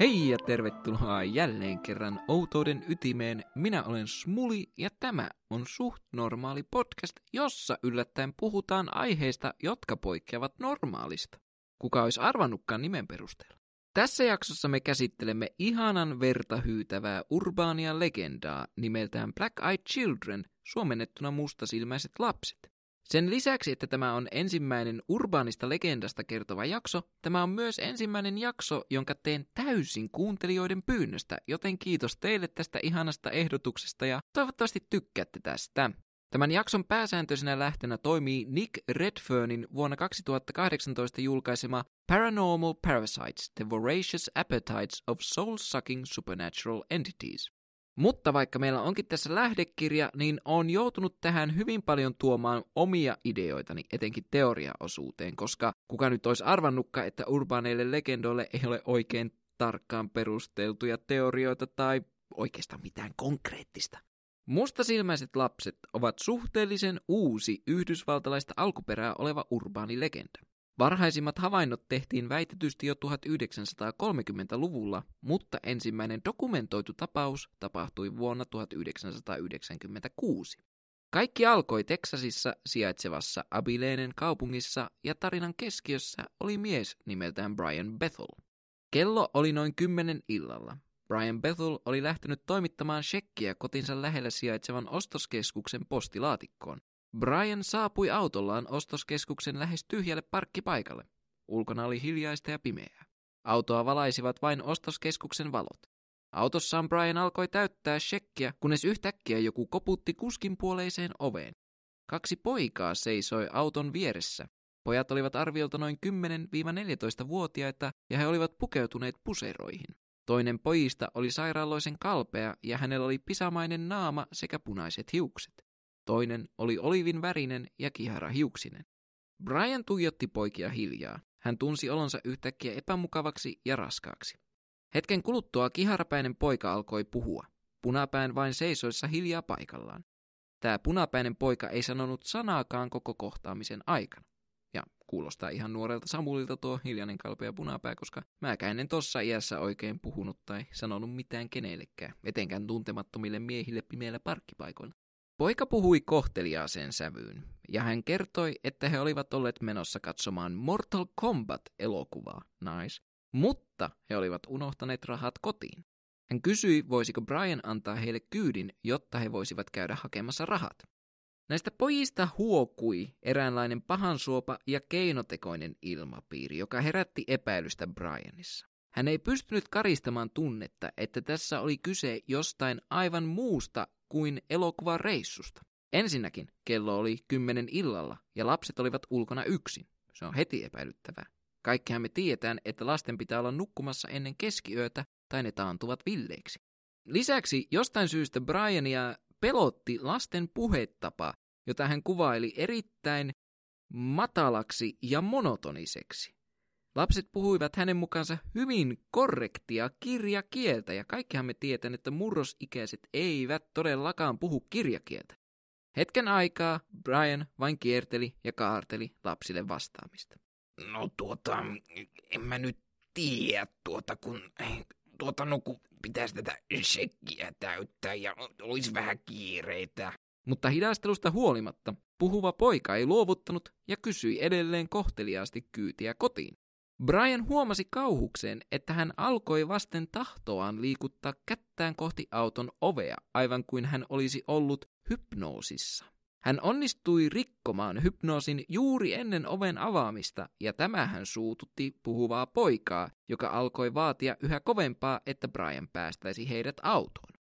Hei ja tervetuloa jälleen kerran Outouden ytimeen. Minä olen Smuli ja tämä on suht normaali podcast, jossa yllättäen puhutaan aiheista, jotka poikkeavat normaalista. Kuka olisi arvannutkaan nimen perusteella? Tässä jaksossa me käsittelemme ihanan verta hyytävää urbaania legendaa nimeltään Black Eyed Children, suomennettuna mustasilmäiset lapset. Sen lisäksi, että tämä on ensimmäinen urbaanista legendasta kertova jakso, tämä on myös ensimmäinen jakso, jonka teen täysin kuuntelijoiden pyynnöstä, joten kiitos teille tästä ihanasta ehdotuksesta ja toivottavasti tykkäätte tästä. Tämän jakson pääsääntöisenä lähtenä toimii Nick Redfernin vuonna 2018 julkaisema Paranormal Parasites, The Voracious Appetites of Soul-Sucking Supernatural Entities. Mutta vaikka meillä onkin tässä lähdekirja, niin on joutunut tähän hyvin paljon tuomaan omia ideoitani, etenkin teoriaosuuteen, koska kuka nyt olisi arvannutkaan, että urbaaneille legendoille ei ole oikein tarkkaan perusteltuja teorioita tai oikeastaan mitään konkreettista. Mustasilmäiset lapset ovat suhteellisen uusi yhdysvaltalaista alkuperää oleva urbaani legenda. Varhaisimmat havainnot tehtiin väitetysti jo 1930-luvulla, mutta ensimmäinen dokumentoitu tapaus tapahtui vuonna 1996. Kaikki alkoi Teksasissa sijaitsevassa Abilenen kaupungissa ja tarinan keskiössä oli mies nimeltään Brian Bethel. Kello oli noin kymmenen illalla. Brian Bethel oli lähtenyt toimittamaan shekkiä kotinsa lähellä sijaitsevan ostoskeskuksen postilaatikkoon. Brian saapui autollaan ostoskeskuksen lähes tyhjälle parkkipaikalle. Ulkona oli hiljaista ja pimeää. Autoa valaisivat vain ostoskeskuksen valot. Autossaan Brian alkoi täyttää shekkiä, kunnes yhtäkkiä joku koputti kuskin puoleiseen oveen. Kaksi poikaa seisoi auton vieressä. Pojat olivat arviolta noin 10-14-vuotiaita ja he olivat pukeutuneet puseroihin. Toinen pojista oli sairaaloisen kalpea ja hänellä oli pisamainen naama sekä punaiset hiukset. Toinen oli olivin värinen ja kiharahiuksinen. Brian tuijotti poikia hiljaa. Hän tunsi olonsa yhtäkkiä epämukavaksi ja raskaaksi. Hetken kuluttua kiharapäinen poika alkoi puhua. Punapään vain seisoissa hiljaa paikallaan. Tämä punapäinen poika ei sanonut sanaakaan koko kohtaamisen aikana. Ja kuulostaa ihan nuorelta Samulilta tuo hiljainen kalpea punapää, koska mäkään en tossa iässä oikein puhunut tai sanonut mitään kenellekään, etenkään tuntemattomille miehille pimeillä parkkipaikoilla. Poika puhui kohteliaaseen sävyyn, ja hän kertoi, että he olivat olleet menossa katsomaan Mortal Kombat-elokuvaa, nice, mutta he olivat unohtaneet rahat kotiin. Hän kysyi, voisiko Brian antaa heille kyydin, jotta he voisivat käydä hakemassa rahat. Näistä pojista huokui eräänlainen pahansuopa ja keinotekoinen ilmapiiri, joka herätti epäilystä Brianissa. Hän ei pystynyt karistamaan tunnetta, että tässä oli kyse jostain aivan muusta kuin elokuvareissusta. Ensinnäkin kello oli kymmenen illalla ja lapset olivat ulkona yksin. Se on heti epäilyttävää. Kaikkihan me tiedetään, että lasten pitää olla nukkumassa ennen keskiyötä tai ne taantuvat villeiksi. Lisäksi jostain syystä Briania pelotti lasten puhetapa, jota hän kuvaili erittäin matalaksi ja monotoniseksi. Lapset puhuivat hänen mukaansa hyvin korrektia kirjakieltä ja kaikkihan me tietän, että murrosikäiset eivät todellakaan puhu kirjakieltä. Hetken aikaa Brian vain kierteli ja kaarteli lapsille vastaamista. No tuota, en mä nyt tiedä tuota, kun tuota, no kun pitäisi tätä shekkiä täyttää ja olisi vähän kiireitä. Mutta hidastelusta huolimatta puhuva poika ei luovuttanut ja kysyi edelleen kohteliaasti kyytiä kotiin. Brian huomasi kauhukseen, että hän alkoi vasten tahtoaan liikuttaa kättään kohti auton ovea, aivan kuin hän olisi ollut hypnoosissa. Hän onnistui rikkomaan hypnoosin juuri ennen oven avaamista, ja tämähän suututti puhuvaa poikaa, joka alkoi vaatia yhä kovempaa, että Brian päästäisi heidät autoon.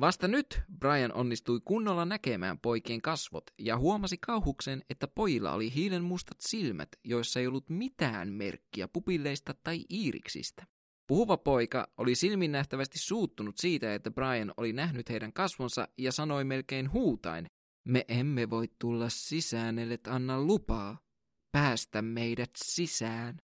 Vasta nyt Brian onnistui kunnolla näkemään poikien kasvot ja huomasi kauhuksen, että pojilla oli hiilen mustat silmät, joissa ei ollut mitään merkkiä pupilleista tai iiriksistä. Puhuva poika oli silmin nähtävästi suuttunut siitä, että Brian oli nähnyt heidän kasvonsa ja sanoi melkein huutain, me emme voi tulla sisään, ellet anna lupaa. Päästä meidät sisään.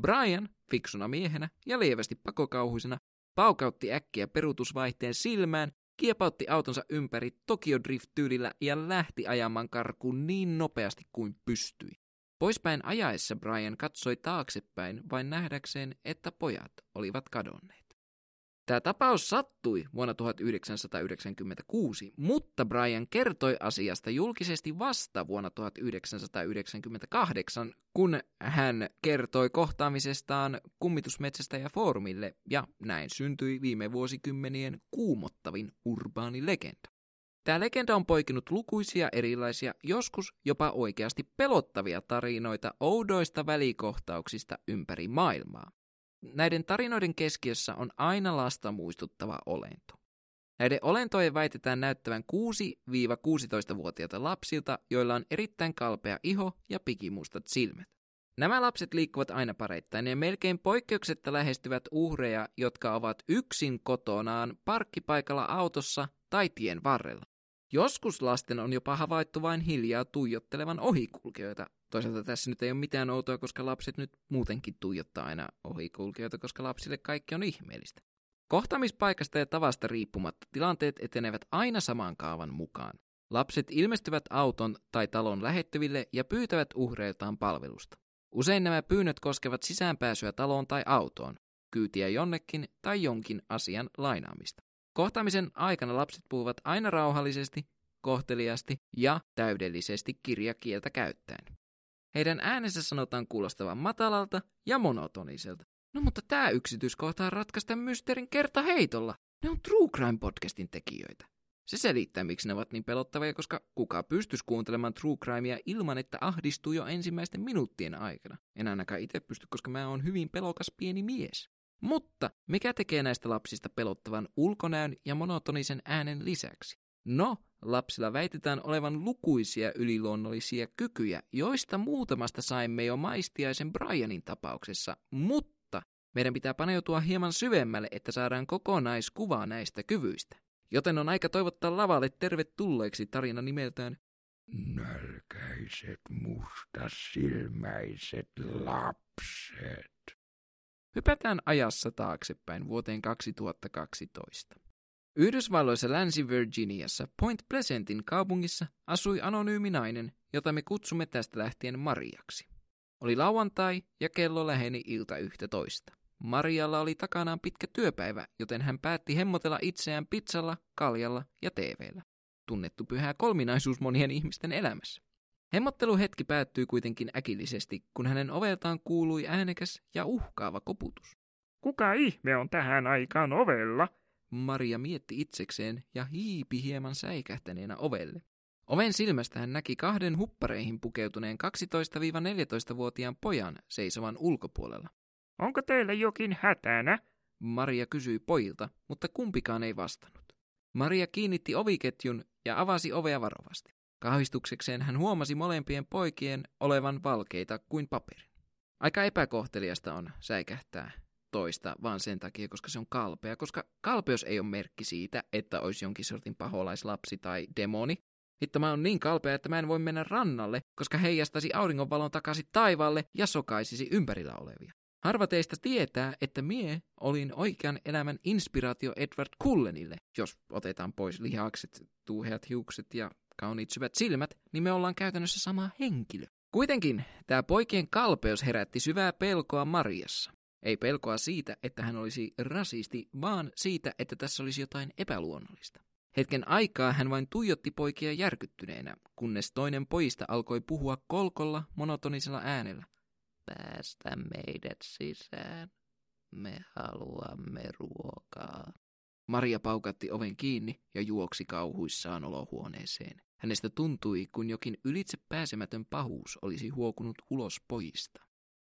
Brian, fiksuna miehenä ja lievästi pakokauhuisena, paukautti äkkiä perutusvaihteen silmään kiepautti autonsa ympäri Tokyo Drift-tyylillä ja lähti ajamaan karkuun niin nopeasti kuin pystyi. Poispäin ajaessa Brian katsoi taaksepäin vain nähdäkseen, että pojat olivat kadonneet. Tämä tapaus sattui vuonna 1996, mutta Brian kertoi asiasta julkisesti vasta vuonna 1998, kun hän kertoi kohtaamisestaan kummitusmetsästä ja foorumille, ja näin syntyi viime vuosikymmenien kuumottavin urbaani legenda. Tämä legenda on poikinut lukuisia erilaisia, joskus jopa oikeasti pelottavia tarinoita oudoista välikohtauksista ympäri maailmaa. Näiden tarinoiden keskiössä on aina lasta muistuttava olento. Näiden olentojen väitetään näyttävän 6-16-vuotiaita lapsilta, joilla on erittäin kalpea iho ja pikimustat silmät. Nämä lapset liikkuvat aina pareittain ja melkein poikkeuksetta lähestyvät uhreja, jotka ovat yksin kotonaan parkkipaikalla autossa tai tien varrella. Joskus lasten on jopa havaittu vain hiljaa tuijottelevan ohikulkijoita. Toisaalta tässä nyt ei ole mitään outoa, koska lapset nyt muutenkin tuijottaa aina ohikulkijoita, koska lapsille kaikki on ihmeellistä. Kohtaamispaikasta ja tavasta riippumatta tilanteet etenevät aina saman kaavan mukaan. Lapset ilmestyvät auton tai talon lähettyville ja pyytävät uhreiltaan palvelusta. Usein nämä pyynnöt koskevat sisäänpääsyä taloon tai autoon, kyytiä jonnekin tai jonkin asian lainaamista. Kohtaamisen aikana lapset puhuvat aina rauhallisesti, kohteliasti ja täydellisesti kirjakieltä käyttäen. Heidän äänensä sanotaan kuulostavan matalalta ja monotoniselta. No mutta tämä yksityiskohta ratkaista mysteerin kerta heitolla. Ne on True Crime podcastin tekijöitä. Se selittää, miksi ne ovat niin pelottavia, koska kuka pystyisi kuuntelemaan True Crimea ilman, että ahdistuu jo ensimmäisten minuuttien aikana. En ainakaan itse pysty, koska mä oon hyvin pelokas pieni mies. Mutta mikä tekee näistä lapsista pelottavan ulkonäön ja monotonisen äänen lisäksi? No, lapsilla väitetään olevan lukuisia yliluonnollisia kykyjä, joista muutamasta saimme jo maistiaisen Brianin tapauksessa, mutta meidän pitää paneutua hieman syvemmälle, että saadaan kokonaiskuva näistä kyvyistä. Joten on aika toivottaa lavalle tervetulleeksi tarina nimeltään Nälkäiset mustasilmäiset lapset. Hypätään ajassa taaksepäin vuoteen 2012. Yhdysvalloissa Länsi-Virginiassa Point Pleasantin kaupungissa asui anonyymi nainen, jota me kutsumme tästä lähtien Mariaksi. Oli lauantai ja kello läheni ilta yhtä toista. Marialla oli takanaan pitkä työpäivä, joten hän päätti hemmotella itseään pizzalla, kaljalla ja TVllä. Tunnettu pyhä kolminaisuus monien ihmisten elämässä. Hemmotteluhetki päättyi kuitenkin äkillisesti, kun hänen oveltaan kuului äänekäs ja uhkaava koputus. Kuka ihme on tähän aikaan ovella? Maria mietti itsekseen ja hiipi hieman säikähtäneenä ovelle. Oven silmästä hän näki kahden huppareihin pukeutuneen 12-14-vuotiaan pojan seisovan ulkopuolella. Onko teillä jokin hätänä? Maria kysyi pojilta, mutta kumpikaan ei vastannut. Maria kiinnitti oviketjun ja avasi ovea varovasti. Kahvistuksekseen hän huomasi molempien poikien olevan valkeita kuin paperi. Aika epäkohteliasta on säikähtää toista vaan sen takia, koska se on kalpea, koska kalpeus ei ole merkki siitä, että olisi jonkin sortin paholaislapsi tai demoni. Hitto mä on niin kalpea, että mä en voi mennä rannalle, koska heijastaisi auringonvalon takaisin taivaalle ja sokaisisi ympärillä olevia. Harva teistä tietää, että mie olin oikean elämän inspiraatio Edward Cullenille. Jos otetaan pois lihakset, tuuheat hiukset ja kauniit syvät silmät, niin me ollaan käytännössä sama henkilö. Kuitenkin tämä poikien kalpeus herätti syvää pelkoa Mariassa. Ei pelkoa siitä, että hän olisi rasisti, vaan siitä, että tässä olisi jotain epäluonnollista. Hetken aikaa hän vain tuijotti poikia järkyttyneenä, kunnes toinen poista alkoi puhua kolkolla monotonisella äänellä. Päästä meidät sisään. Me haluamme ruokaa. Maria paukatti oven kiinni ja juoksi kauhuissaan olohuoneeseen. Hänestä tuntui, kun jokin ylitse pääsemätön pahuus olisi huokunut ulos pojista.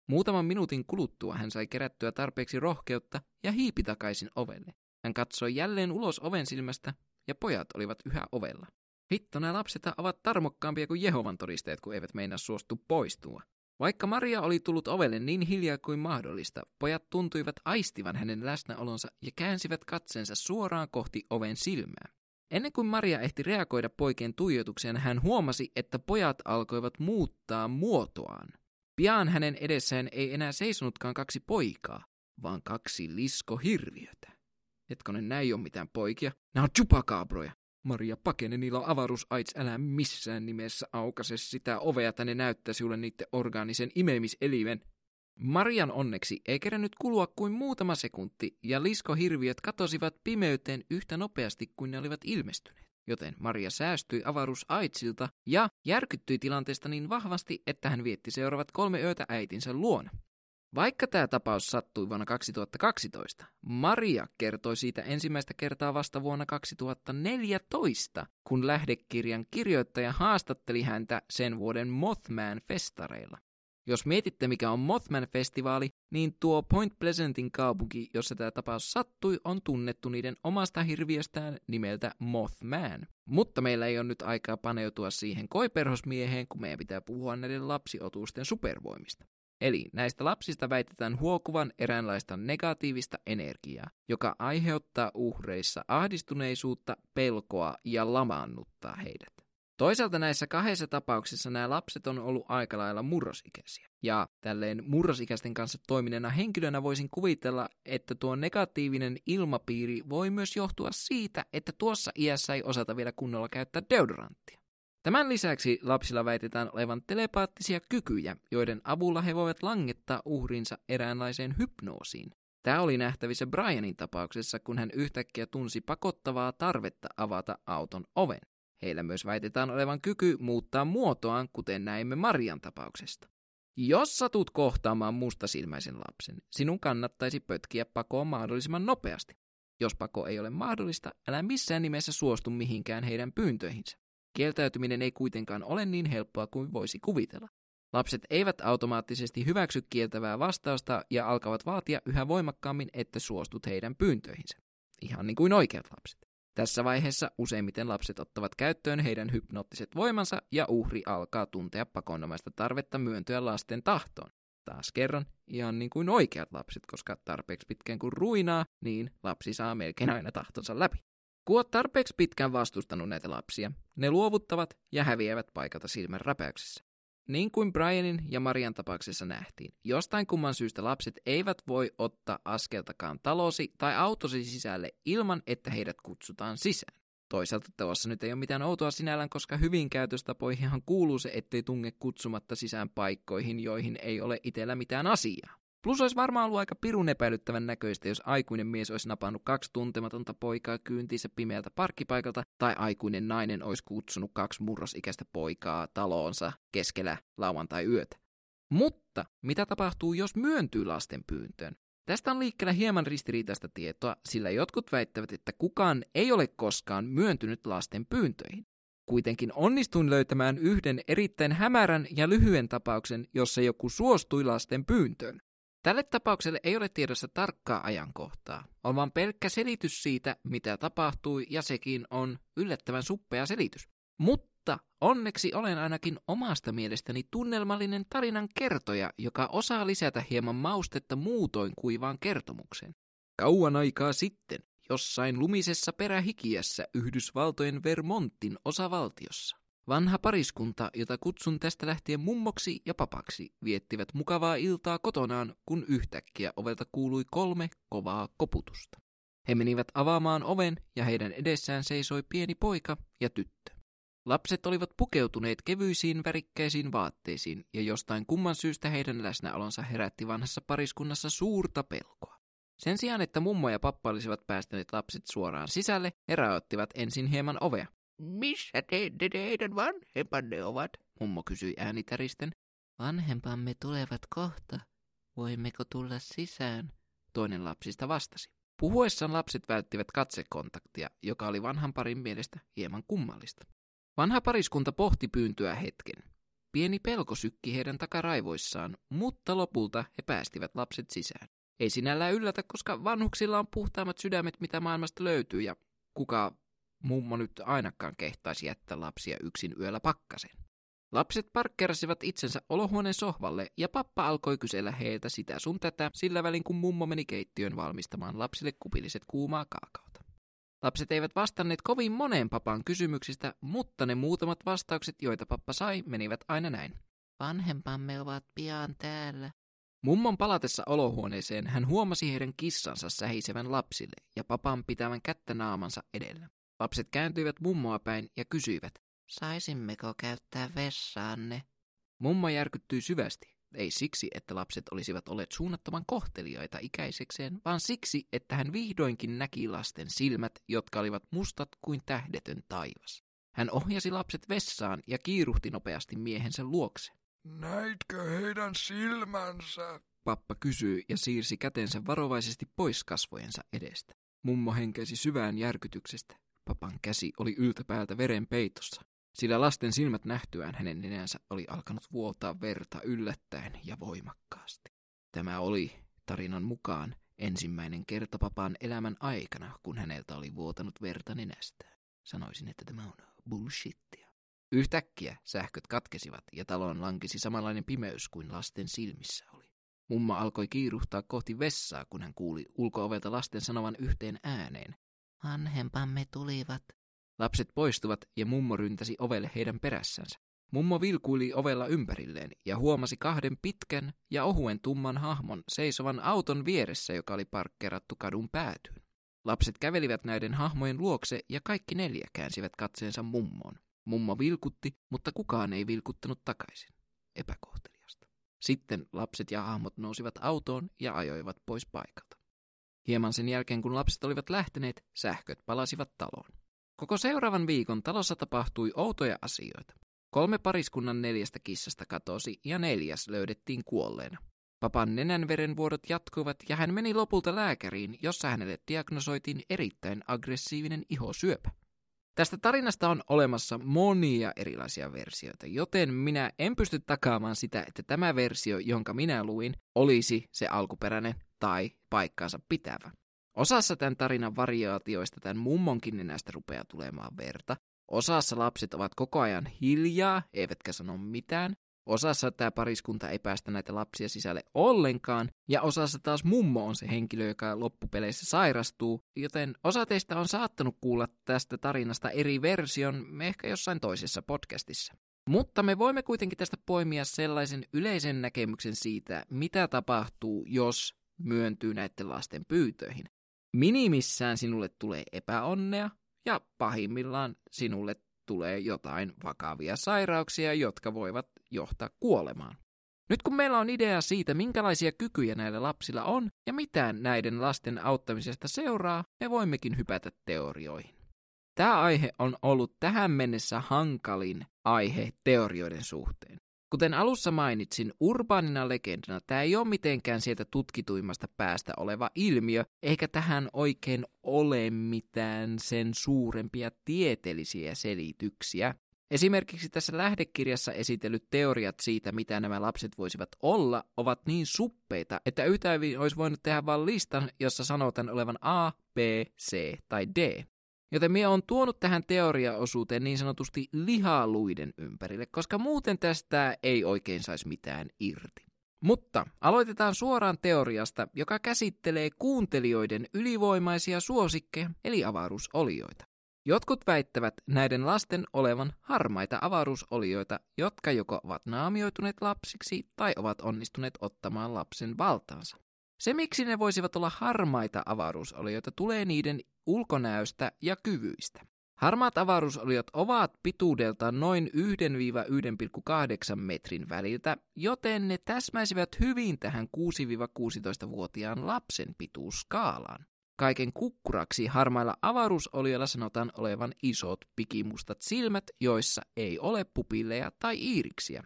Muutaman minuutin kuluttua hän sai kerättyä tarpeeksi rohkeutta ja hiipi takaisin ovelle. Hän katsoi jälleen ulos oven silmästä ja pojat olivat yhä ovella. Hitto, nämä lapset ovat tarmokkaampia kuin Jehovan todisteet, kun eivät meinaa suostu poistua. Vaikka Maria oli tullut ovelle niin hiljaa kuin mahdollista, pojat tuntuivat aistivan hänen läsnäolonsa ja käänsivät katseensa suoraan kohti oven silmää. Ennen kuin Maria ehti reagoida poikien tuijotukseen, hän huomasi, että pojat alkoivat muuttaa muotoaan. Pian hänen edessään ei enää seisonutkaan kaksi poikaa, vaan kaksi liskohirviötä. Hetkonen, näin ei ole mitään poikia. Nämä on chupakaabroja. Maria, pakene, niillä avaruusaits, älä missään nimessä aukase sitä ovea, että ne näyttää sinulle niiden orgaanisen imemiselimen. Marian onneksi ei kerännyt kulua kuin muutama sekunti, ja liskohirviöt katosivat pimeyteen yhtä nopeasti kuin ne olivat ilmestyneet. Joten Maria säästyi avaruusaitsilta ja järkyttyi tilanteesta niin vahvasti, että hän vietti seuraavat kolme yötä äitinsä luona. Vaikka tämä tapaus sattui vuonna 2012, Maria kertoi siitä ensimmäistä kertaa vasta vuonna 2014, kun lähdekirjan kirjoittaja haastatteli häntä sen vuoden Mothman-festareilla. Jos mietitte, mikä on Mothman-festivaali, niin tuo Point Pleasantin kaupunki, jossa tämä tapaus sattui, on tunnettu niiden omasta hirviöstään nimeltä Mothman. Mutta meillä ei ole nyt aikaa paneutua siihen koiperhosmieheen, kun meidän pitää puhua näiden lapsiotuusten supervoimista. Eli näistä lapsista väitetään huokuvan eräänlaista negatiivista energiaa, joka aiheuttaa uhreissa ahdistuneisuutta, pelkoa ja lamaannuttaa heidät. Toisaalta näissä kahdessa tapauksessa nämä lapset on ollut aika lailla murrosikäisiä. Ja tälleen murrosikäisten kanssa toimineena henkilönä voisin kuvitella, että tuo negatiivinen ilmapiiri voi myös johtua siitä, että tuossa iässä ei osata vielä kunnolla käyttää deodoranttia. Tämän lisäksi lapsilla väitetään olevan telepaattisia kykyjä, joiden avulla he voivat langettaa uhrinsa eräänlaiseen hypnoosiin. Tämä oli nähtävissä Brianin tapauksessa, kun hän yhtäkkiä tunsi pakottavaa tarvetta avata auton oven. Heillä myös väitetään olevan kyky muuttaa muotoaan, kuten näimme Marian tapauksesta. Jos satut kohtaamaan mustasilmäisen lapsen, sinun kannattaisi pötkiä pakoon mahdollisimman nopeasti. Jos pako ei ole mahdollista, älä missään nimessä suostu mihinkään heidän pyyntöihinsä. Kieltäytyminen ei kuitenkaan ole niin helppoa kuin voisi kuvitella. Lapset eivät automaattisesti hyväksy kieltävää vastausta ja alkavat vaatia yhä voimakkaammin, että suostut heidän pyyntöihinsä. Ihan niin kuin oikeat lapset. Tässä vaiheessa useimmiten lapset ottavat käyttöön heidän hypnoottiset voimansa ja uhri alkaa tuntea pakonomaista tarvetta myöntyä lasten tahtoon. Taas kerran, ihan niin kuin oikeat lapset, koska tarpeeksi pitkään kuin ruinaa, niin lapsi saa melkein aina tahtonsa läpi. Kun olet tarpeeksi pitkään vastustanut näitä lapsia, ne luovuttavat ja häviävät paikalta silmän räpäyksessä. Niin kuin Brianin ja Marian tapauksessa nähtiin, jostain kumman syystä lapset eivät voi ottaa askeltakaan talosi tai autosi sisälle ilman, että heidät kutsutaan sisään. Toisaalta tuossa nyt ei ole mitään outoa sinällään, koska hyvin käytöstapoihinhan kuuluu se, ettei tunge kutsumatta sisään paikkoihin, joihin ei ole itsellä mitään asiaa. Plus olisi varmaan ollut aika pirun epäilyttävän näköistä, jos aikuinen mies olisi napannut kaksi tuntematonta poikaa kyyntiinsä pimeältä parkkipaikalta, tai aikuinen nainen olisi kutsunut kaksi murrosikäistä poikaa taloonsa keskellä lauantai-yötä. Mutta mitä tapahtuu, jos myöntyy lasten pyyntöön? Tästä on liikkeellä hieman ristiriitaista tietoa, sillä jotkut väittävät, että kukaan ei ole koskaan myöntynyt lasten pyyntöihin. Kuitenkin onnistuin löytämään yhden erittäin hämärän ja lyhyen tapauksen, jossa joku suostui lasten pyyntöön. Tälle tapaukselle ei ole tiedossa tarkkaa ajankohtaa, on vain pelkkä selitys siitä, mitä tapahtui, ja sekin on yllättävän suppea selitys. Mutta onneksi olen ainakin omasta mielestäni tunnelmallinen tarinan kertoja, joka osaa lisätä hieman maustetta muutoin kuivaan kertomukseen. Kauan aikaa sitten, jossain lumisessa perähikiässä Yhdysvaltojen Vermontin osavaltiossa. Vanha pariskunta, jota kutsun tästä lähtien mummoksi ja papaksi, viettivät mukavaa iltaa kotonaan, kun yhtäkkiä ovelta kuului kolme kovaa koputusta. He menivät avaamaan oven ja heidän edessään seisoi pieni poika ja tyttö. Lapset olivat pukeutuneet kevyisiin värikkäisiin vaatteisiin ja jostain kumman syystä heidän läsnäolonsa herätti vanhassa pariskunnassa suurta pelkoa. Sen sijaan, että mummo ja pappa olisivat päästäneet lapset suoraan sisälle, he ensin hieman ovea. Missä te, te teidän vanhempanne ovat? Mummo kysyi äänitäristen. Vanhempamme tulevat kohta. Voimmeko tulla sisään? Toinen lapsista vastasi. Puhuessaan lapset välttivät katsekontaktia, joka oli vanhan parin mielestä hieman kummallista. Vanha pariskunta pohti pyyntöä hetken. Pieni pelko sykki heidän takaraivoissaan, mutta lopulta he päästivät lapset sisään. Ei sinällään yllätä, koska vanhuksilla on puhtaimmat sydämet, mitä maailmasta löytyy, ja kuka mummo nyt ainakaan kehtaisi jättää lapsia yksin yöllä pakkasen. Lapset parkkerasivat itsensä olohuoneen sohvalle ja pappa alkoi kysellä heiltä sitä sun tätä sillä välin kun mummo meni keittiön valmistamaan lapsille kupilliset kuumaa kaakaota. Lapset eivät vastanneet kovin moneen papan kysymyksistä, mutta ne muutamat vastaukset, joita pappa sai, menivät aina näin. Vanhempamme ovat pian täällä. Mummon palatessa olohuoneeseen hän huomasi heidän kissansa sähisevän lapsille ja papan pitävän kättä naamansa edellä. Lapset kääntyivät mummoa päin ja kysyivät, Saisimmeko käyttää vessaanne? Mummo järkyttyi syvästi. Ei siksi, että lapset olisivat olleet suunnattoman kohteliaita ikäisekseen, vaan siksi, että hän vihdoinkin näki lasten silmät, jotka olivat mustat kuin tähdetön taivas. Hän ohjasi lapset vessaan ja kiiruhti nopeasti miehensä luokse. Näitkö heidän silmänsä? Pappa kysyi ja siirsi kätensä varovaisesti pois kasvojensa edestä. Mummo henkäisi syvään järkytyksestä. Papan käsi oli yltäpäältä veren peitossa, sillä lasten silmät nähtyään hänen nenänsä oli alkanut vuotaa verta yllättäen ja voimakkaasti. Tämä oli, tarinan mukaan, ensimmäinen kerta papan elämän aikana, kun häneltä oli vuotanut verta nenästään. Sanoisin, että tämä on bullshittia. Yhtäkkiä sähköt katkesivat ja taloon lankisi samanlainen pimeys kuin lasten silmissä oli. Mumma alkoi kiiruhtaa kohti vessaa, kun hän kuuli ulkoovelta lasten sanovan yhteen ääneen. Vanhempamme tulivat. Lapset poistuvat ja mummo ryntäsi ovelle heidän perässänsä. Mummo vilkuili ovella ympärilleen ja huomasi kahden pitkän ja ohuen tumman hahmon seisovan auton vieressä, joka oli parkkerattu kadun päätyyn. Lapset kävelivät näiden hahmojen luokse ja kaikki neljä käänsivät katseensa mummoon. Mummo vilkutti, mutta kukaan ei vilkuttanut takaisin. Epäkohteliasta. Sitten lapset ja hahmot nousivat autoon ja ajoivat pois paikalta. Hieman sen jälkeen, kun lapset olivat lähteneet, sähköt palasivat taloon. Koko seuraavan viikon talossa tapahtui outoja asioita. Kolme pariskunnan neljästä kissasta katosi ja neljäs löydettiin kuolleena. Papan nenänverenvuodot jatkuivat ja hän meni lopulta lääkäriin, jossa hänelle diagnosoitiin erittäin aggressiivinen ihosyöpä. Tästä tarinasta on olemassa monia erilaisia versioita, joten minä en pysty takaamaan sitä, että tämä versio, jonka minä luin, olisi se alkuperäinen tai paikkaansa pitävä. Osassa tämän tarinan variaatioista tämän mummonkin nenästä rupeaa tulemaan verta. Osassa lapset ovat koko ajan hiljaa, eivätkä sano mitään. Osassa tämä pariskunta ei päästä näitä lapsia sisälle ollenkaan, ja osassa taas mummo on se henkilö, joka loppupeleissä sairastuu, joten osa teistä on saattanut kuulla tästä tarinasta eri version, ehkä jossain toisessa podcastissa. Mutta me voimme kuitenkin tästä poimia sellaisen yleisen näkemyksen siitä, mitä tapahtuu, jos myöntyy näiden lasten pyytöihin. Minimissään sinulle tulee epäonnea, ja pahimmillaan sinulle tulee jotain vakavia sairauksia, jotka voivat johtaa kuolemaan. Nyt kun meillä on idea siitä, minkälaisia kykyjä näillä lapsilla on ja mitä näiden lasten auttamisesta seuraa, me voimmekin hypätä teorioihin. Tämä aihe on ollut tähän mennessä hankalin aihe teorioiden suhteen. Kuten alussa mainitsin, urbaanina legendana tämä ei ole mitenkään sieltä tutkituimmasta päästä oleva ilmiö, eikä tähän oikein ole mitään sen suurempia tieteellisiä selityksiä. Esimerkiksi tässä lähdekirjassa esitellyt teoriat siitä, mitä nämä lapset voisivat olla, ovat niin suppeita, että yhtä hyvin olisi voinut tehdä vain listan, jossa sanotaan olevan A, B, C tai D. Joten minä on tuonut tähän teoriaosuuteen niin sanotusti lihaluiden ympärille, koska muuten tästä ei oikein saisi mitään irti. Mutta aloitetaan suoraan teoriasta, joka käsittelee kuuntelijoiden ylivoimaisia suosikkeja, eli avaruusolioita. Jotkut väittävät näiden lasten olevan harmaita avaruusolioita, jotka joko ovat naamioituneet lapsiksi tai ovat onnistuneet ottamaan lapsen valtaansa. Se, miksi ne voisivat olla harmaita avaruusolioita, tulee niiden ulkonäöstä ja kyvyistä. Harmaat avaruusoliot ovat pituudeltaan noin 1-1,8 metrin väliltä, joten ne täsmäisivät hyvin tähän 6-16-vuotiaan lapsen pituuskaalaan. Kaiken kukkuraksi harmailla avaruusolioilla sanotaan olevan isot pikimustat silmät, joissa ei ole pupilleja tai iiriksiä.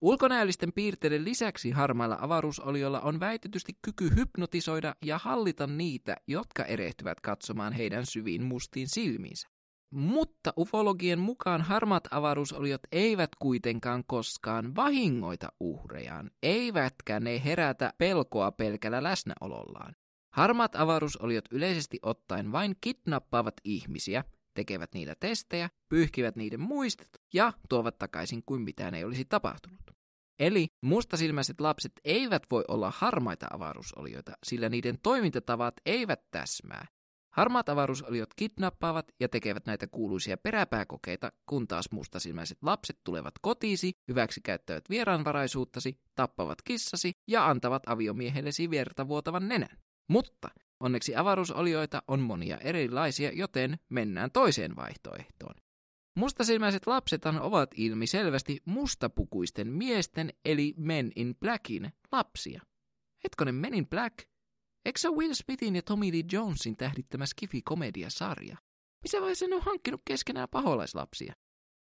Ulkonäöllisten piirteiden lisäksi harmailla avaruusolioilla on väitetysti kyky hypnotisoida ja hallita niitä, jotka erehtyvät katsomaan heidän syviin mustiin silmiinsä. Mutta ufologien mukaan harmaat avaruusoliot eivät kuitenkaan koskaan vahingoita uhrejaan, eivätkä ne herätä pelkoa pelkällä läsnäolollaan. Harmaat avaruusoliot yleisesti ottaen vain kidnappaavat ihmisiä, tekevät niillä testejä, pyyhkivät niiden muistot ja tuovat takaisin kuin mitään ei olisi tapahtunut. Eli mustasilmäiset lapset eivät voi olla harmaita avaruusolioita, sillä niiden toimintatavat eivät täsmää. Harmaat avaruusoliot kidnappaavat ja tekevät näitä kuuluisia peräpääkokeita, kun taas mustasilmäiset lapset tulevat kotiisi, hyväksikäyttävät vieraanvaraisuuttasi, tappavat kissasi ja antavat aviomiehellesi verta vuotavan nenän. Mutta onneksi avaruusolioita on monia erilaisia, joten mennään toiseen vaihtoehtoon. Mustasilmäiset lapsethan ovat ilmiselvästi mustapukuisten miesten eli Men in Blackin lapsia. Hetkonen Men in Black? Eikö se Will Smithin ja Tommy Lee Jonesin tähdittämä Skifi-komediasarja? Missä vaiheessa ne on hankkinut keskenään paholaislapsia?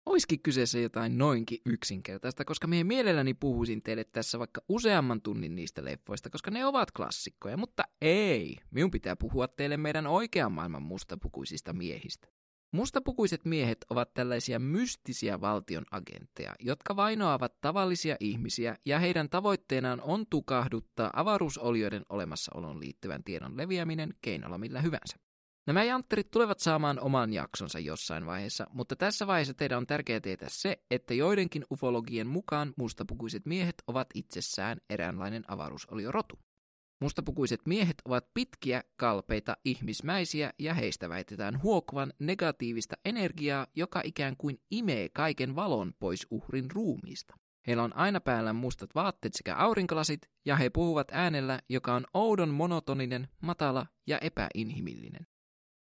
Oiskin kyseessä jotain noinkin yksinkertaista, koska minä mielelläni puhuisin teille tässä vaikka useamman tunnin niistä leffoista, koska ne ovat klassikkoja, mutta ei. Minun pitää puhua teille meidän oikean maailman mustapukuisista miehistä. Mustapukuiset miehet ovat tällaisia mystisiä valtion agentteja, jotka vainoavat tavallisia ihmisiä ja heidän tavoitteenaan on tukahduttaa avaruusolioiden olemassaolon liittyvän tiedon leviäminen keinolla millä hyvänsä. Nämä jantterit tulevat saamaan oman jaksonsa jossain vaiheessa, mutta tässä vaiheessa teidän on tärkeää tietää se, että joidenkin ufologien mukaan mustapukuiset miehet ovat itsessään eräänlainen avaruusoliorotu. Mustapukuiset miehet ovat pitkiä, kalpeita, ihmismäisiä ja heistä väitetään huokuvan negatiivista energiaa, joka ikään kuin imee kaiken valon pois uhrin ruumiista. Heillä on aina päällä mustat vaatteet sekä aurinkolasit, ja he puhuvat äänellä, joka on oudon monotoninen, matala ja epäinhimillinen.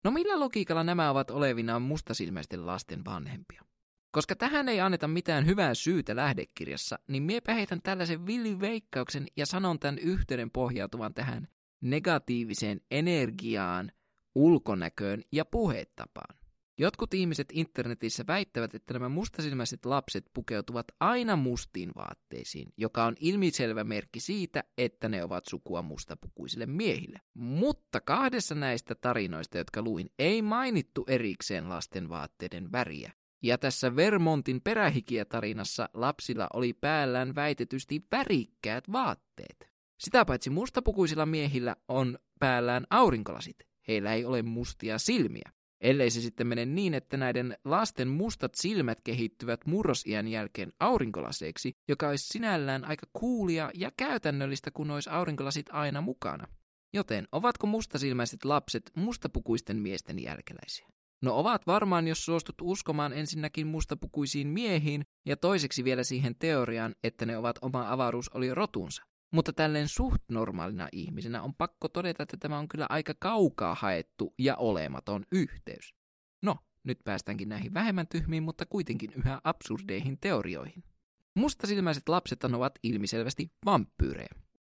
No millä logiikalla nämä ovat olevinaan mustasilmäisten lasten vanhempia? Koska tähän ei anneta mitään hyvää syytä lähdekirjassa, niin miepä heitän tällaisen villiveikkauksen ja sanon tämän yhteyden pohjautuvan tähän negatiiviseen energiaan, ulkonäköön ja puhetapaan. Jotkut ihmiset internetissä väittävät, että nämä mustasilmäiset lapset pukeutuvat aina mustiin vaatteisiin, joka on ilmiselvä merkki siitä, että ne ovat sukua mustapukuisille miehille. Mutta kahdessa näistä tarinoista, jotka luin, ei mainittu erikseen lasten vaatteiden väriä. Ja tässä Vermontin perähikiä-tarinassa lapsilla oli päällään väitetysti värikkäät vaatteet. Sitä paitsi mustapukuisilla miehillä on päällään aurinkolasit. Heillä ei ole mustia silmiä. Ellei se sitten mene niin, että näiden lasten mustat silmät kehittyvät murrosiän jälkeen aurinkolaseiksi, joka olisi sinällään aika kuulia ja käytännöllistä, kun olisi aurinkolasit aina mukana. Joten ovatko mustasilmäiset lapset mustapukuisten miesten jälkeläisiä? No ovat varmaan, jos suostut uskomaan ensinnäkin mustapukuisiin miehiin ja toiseksi vielä siihen teoriaan, että ne ovat oma avaruus oli rotunsa. Mutta tälleen suht normaalina ihmisenä on pakko todeta, että tämä on kyllä aika kaukaa haettu ja olematon yhteys. No, nyt päästäänkin näihin vähemmän tyhmiin, mutta kuitenkin yhä absurdeihin teorioihin. Mustasilmäiset lapset ovat ilmiselvästi vampyyrejä.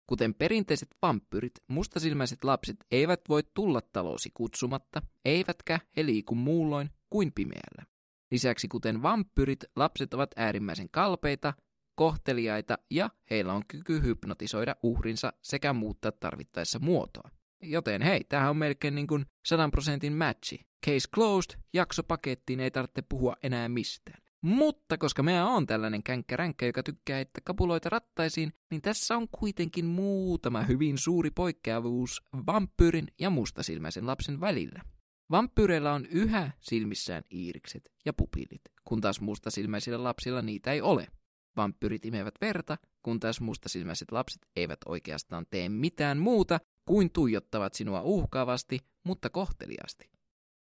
Kuten perinteiset vampyrit, mustasilmäiset lapset eivät voi tulla talosi kutsumatta, eivätkä he liiku muulloin kuin pimeällä. Lisäksi kuten vampyrit, lapset ovat äärimmäisen kalpeita, kohteliaita ja heillä on kyky hypnotisoida uhrinsa sekä muuttaa tarvittaessa muotoa. Joten hei, tämähän on melkein niin kuin 100 prosentin matchi. Case closed, jakso pakettiin, ei tarvitse puhua enää mistään. Mutta koska meillä on tällainen känkkäränkkä, joka tykkää, että kapuloita rattaisiin, niin tässä on kuitenkin muutama hyvin suuri poikkeavuus vampyyrin ja mustasilmäisen lapsen välillä. Vampyyreillä on yhä silmissään iirikset ja pupillit, kun taas mustasilmäisillä lapsilla niitä ei ole. Vampyrit imevät verta, kun taas mustasilmäiset lapset eivät oikeastaan tee mitään muuta kuin tuijottavat sinua uhkaavasti, mutta kohteliaasti.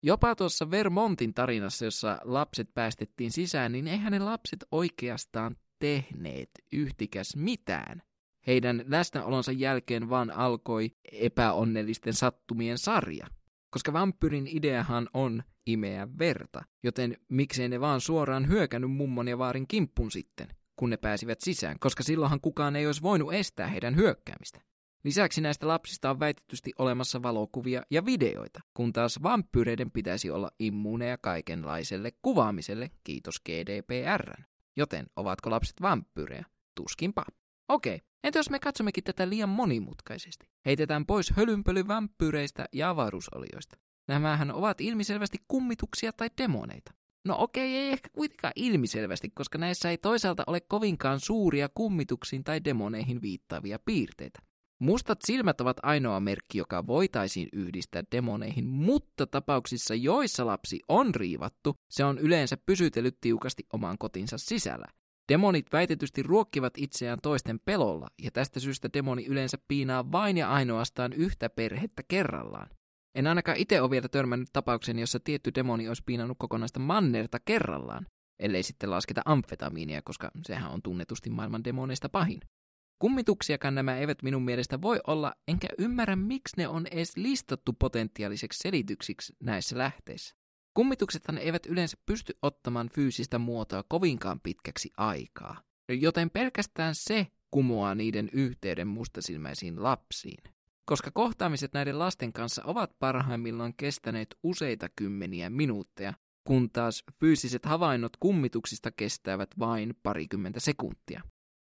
Jopa tuossa Vermontin tarinassa, jossa lapset päästettiin sisään, niin eihän ne lapset oikeastaan tehneet yhtikäs mitään. Heidän läsnäolonsa jälkeen vaan alkoi epäonnellisten sattumien sarja. Koska vampyrin ideahan on imeä verta, joten miksei ne vaan suoraan hyökännyt mummon ja vaarin kimppun sitten, kun ne pääsivät sisään, koska silloinhan kukaan ei olisi voinut estää heidän hyökkäämistä. Lisäksi näistä lapsista on väitetysti olemassa valokuvia ja videoita, kun taas vampyyreiden pitäisi olla immuuneja kaikenlaiselle kuvaamiselle, kiitos GDPR. Joten ovatko lapset vampyyrejä? Tuskinpa. Okei, entä jos me katsommekin tätä liian monimutkaisesti? Heitetään pois hölynpöly vampyyreistä ja avaruusolioista. Nämähän ovat ilmiselvästi kummituksia tai demoneita. No okei, ei ehkä kuitenkaan ilmiselvästi, koska näissä ei toisaalta ole kovinkaan suuria kummituksiin tai demoneihin viittaavia piirteitä. Mustat silmät ovat ainoa merkki, joka voitaisiin yhdistää demoneihin, mutta tapauksissa, joissa lapsi on riivattu, se on yleensä pysytellyt tiukasti oman kotinsa sisällä. Demonit väitetysti ruokkivat itseään toisten pelolla, ja tästä syystä demoni yleensä piinaa vain ja ainoastaan yhtä perhettä kerrallaan. En ainakaan itse ole vielä törmännyt tapauksen, jossa tietty demoni olisi piinannut kokonaista mannerta kerrallaan, ellei sitten lasketa amfetamiinia, koska sehän on tunnetusti maailman demoneista pahin. Kummituksiakaan nämä eivät minun mielestä voi olla, enkä ymmärrä miksi ne on edes listattu potentiaaliseksi selityksiksi näissä lähteissä. Kummituksethan eivät yleensä pysty ottamaan fyysistä muotoa kovinkaan pitkäksi aikaa, joten pelkästään se kumoaa niiden yhteyden mustasilmäisiin lapsiin. Koska kohtaamiset näiden lasten kanssa ovat parhaimmillaan kestäneet useita kymmeniä minuutteja, kun taas fyysiset havainnot kummituksista kestävät vain parikymmentä sekuntia.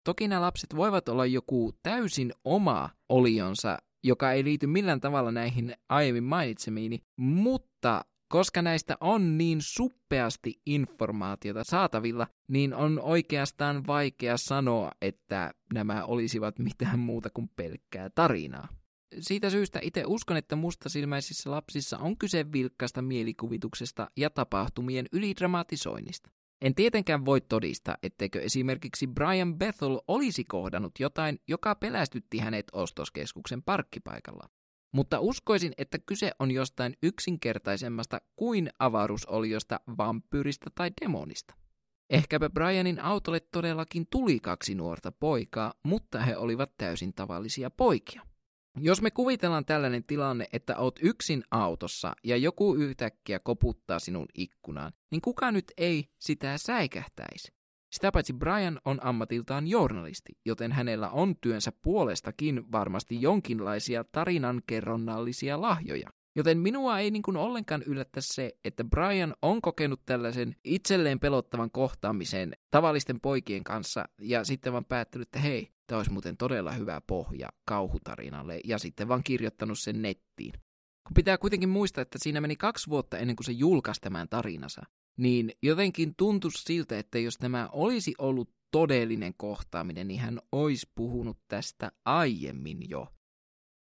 Toki nämä lapset voivat olla joku täysin oma olionsa, joka ei liity millään tavalla näihin aiemmin mainitsemiini, mutta koska näistä on niin suppeasti informaatiota saatavilla, niin on oikeastaan vaikea sanoa, että nämä olisivat mitään muuta kuin pelkkää tarinaa. Siitä syystä itse uskon, että mustasilmäisissä lapsissa on kyse vilkkaasta mielikuvituksesta ja tapahtumien ylidramatisoinnista. En tietenkään voi todistaa, etteikö esimerkiksi Brian Bethel olisi kohdannut jotain, joka pelästytti hänet ostoskeskuksen parkkipaikalla. Mutta uskoisin, että kyse on jostain yksinkertaisemmasta kuin avaruusoliosta, vampyyristä tai demonista. Ehkäpä Brianin autolle todellakin tuli kaksi nuorta poikaa, mutta he olivat täysin tavallisia poikia. Jos me kuvitellaan tällainen tilanne, että oot yksin autossa ja joku yhtäkkiä koputtaa sinun ikkunaan, niin kuka nyt ei sitä säikähtäisi? Sitä paitsi Brian on ammatiltaan journalisti, joten hänellä on työnsä puolestakin varmasti jonkinlaisia tarinankerronnallisia lahjoja. Joten minua ei niin kuin ollenkaan yllättä se, että Brian on kokenut tällaisen itselleen pelottavan kohtaamisen tavallisten poikien kanssa ja sitten vaan päättänyt, että hei, tämä olisi muuten todella hyvä pohja kauhutarinalle ja sitten vaan kirjoittanut sen nettiin. Kun pitää kuitenkin muistaa, että siinä meni kaksi vuotta ennen kuin se julkaisi tämän tarinansa, niin jotenkin tuntuisi siltä, että jos tämä olisi ollut todellinen kohtaaminen, niin hän olisi puhunut tästä aiemmin jo.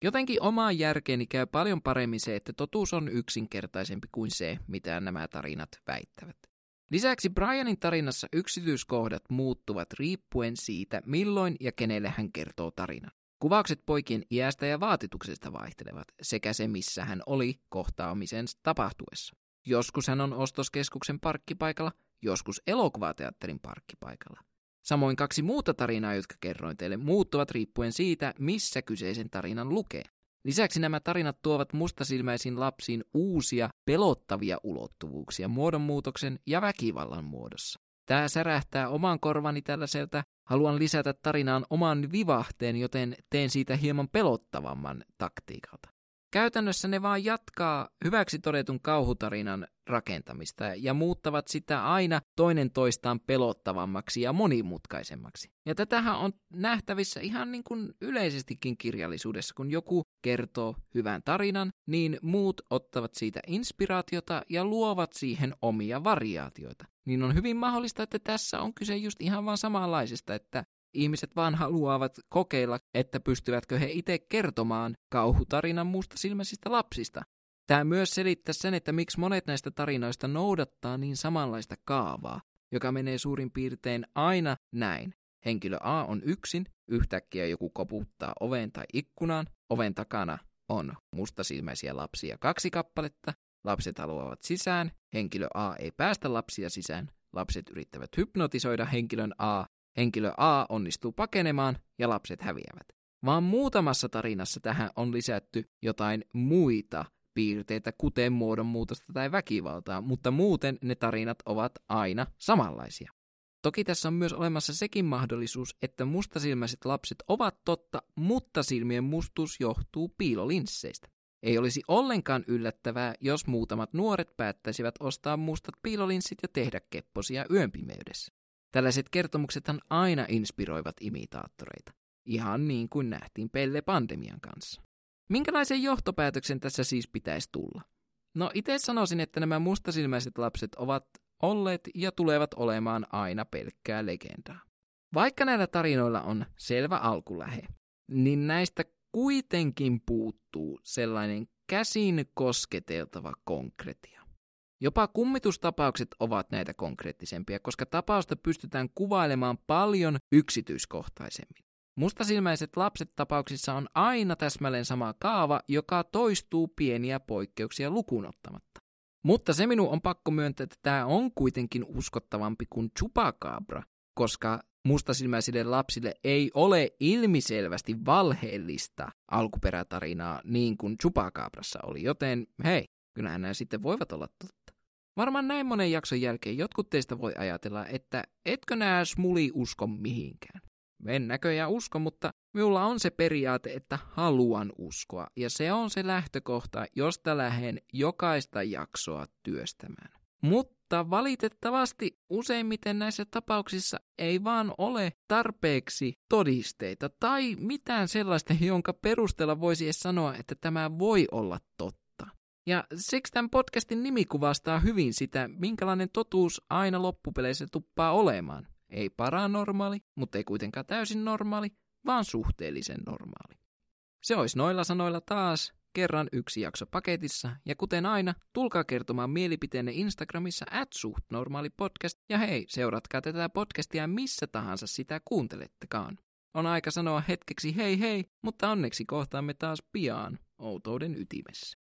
Jotenkin omaan järkeeni käy paljon paremmin se, että totuus on yksinkertaisempi kuin se, mitä nämä tarinat väittävät. Lisäksi Brianin tarinassa yksityiskohdat muuttuvat riippuen siitä, milloin ja kenelle hän kertoo tarinan. Kuvaukset poikien iästä ja vaatituksesta vaihtelevat, sekä se missä hän oli kohtaamisen tapahtuessa. Joskus hän on ostoskeskuksen parkkipaikalla, joskus elokuvateatterin parkkipaikalla. Samoin kaksi muuta tarinaa, jotka kerroin teille, muuttuvat riippuen siitä, missä kyseisen tarinan lukee. Lisäksi nämä tarinat tuovat mustasilmäisiin lapsiin uusia, pelottavia ulottuvuuksia muodonmuutoksen ja väkivallan muodossa. Tämä särähtää oman korvani tällaiselta, haluan lisätä tarinaan oman vivahteen, joten teen siitä hieman pelottavamman taktiikalta. Käytännössä ne vaan jatkaa hyväksi todetun kauhutarinan rakentamista ja muuttavat sitä aina toinen toistaan pelottavammaksi ja monimutkaisemmaksi. Ja tätähän on nähtävissä ihan niin kuin yleisestikin kirjallisuudessa, kun joku kertoo hyvän tarinan, niin muut ottavat siitä inspiraatiota ja luovat siihen omia variaatioita. Niin on hyvin mahdollista, että tässä on kyse just ihan vaan samanlaisesta, että Ihmiset vaan haluavat kokeilla, että pystyvätkö he itse kertomaan kauhutarinan mustasilmäisistä lapsista. Tämä myös selittää sen, että miksi monet näistä tarinoista noudattaa niin samanlaista kaavaa, joka menee suurin piirtein aina näin. Henkilö A on yksin, yhtäkkiä joku koputtaa oveen tai ikkunaan, oven takana on mustasilmäisiä lapsia kaksi kappaletta, lapset haluavat sisään, henkilö A ei päästä lapsia sisään, lapset yrittävät hypnotisoida henkilön A Henkilö A onnistuu pakenemaan ja lapset häviävät. Vaan muutamassa tarinassa tähän on lisätty jotain muita piirteitä, kuten muodonmuutosta tai väkivaltaa, mutta muuten ne tarinat ovat aina samanlaisia. Toki tässä on myös olemassa sekin mahdollisuus, että mustasilmäiset lapset ovat totta, mutta silmien mustus johtuu piilolinsseistä. Ei olisi ollenkaan yllättävää, jos muutamat nuoret päättäisivät ostaa mustat piilolinssit ja tehdä kepposia yönpimeydessä. Tällaiset kertomuksethan aina inspiroivat imitaattoreita, ihan niin kuin nähtiin Pelle pandemian kanssa. Minkälaisen johtopäätöksen tässä siis pitäisi tulla? No itse sanoisin, että nämä mustasilmäiset lapset ovat olleet ja tulevat olemaan aina pelkkää legendaa. Vaikka näillä tarinoilla on selvä alkulähe, niin näistä kuitenkin puuttuu sellainen käsin kosketeltava konkretia. Jopa kummitustapaukset ovat näitä konkreettisempia, koska tapausta pystytään kuvailemaan paljon yksityiskohtaisemmin. Mustasilmäiset lapset tapauksissa on aina täsmälleen sama kaava, joka toistuu pieniä poikkeuksia lukuun ottamatta. Mutta se minun on pakko myöntää, että tämä on kuitenkin uskottavampi kuin Chupacabra, koska mustasilmäisille lapsille ei ole ilmiselvästi valheellista alkuperätarinaa niin kuin Chupacabrassa oli, joten hei, kyllähän nämä sitten voivat olla totta. Varmaan näin monen jakson jälkeen jotkut teistä voi ajatella, että etkö nää smuli usko mihinkään. En näköjään usko, mutta minulla on se periaate, että haluan uskoa, ja se on se lähtökohta, josta lähden jokaista jaksoa työstämään. Mutta valitettavasti useimmiten näissä tapauksissa ei vaan ole tarpeeksi todisteita tai mitään sellaista, jonka perusteella voisi edes sanoa, että tämä voi olla totta. Ja siksi tämän podcastin nimi kuvastaa hyvin sitä, minkälainen totuus aina loppupeleissä tuppaa olemaan. Ei paranormaali, mutta ei kuitenkaan täysin normaali, vaan suhteellisen normaali. Se olisi noilla sanoilla taas kerran yksi jakso paketissa, ja kuten aina, tulkaa kertomaan mielipiteenne Instagramissa at podcast, ja hei, seuratkaa tätä podcastia missä tahansa sitä kuuntelettekaan. On aika sanoa hetkeksi hei hei, mutta onneksi kohtaamme taas pian outouden ytimessä.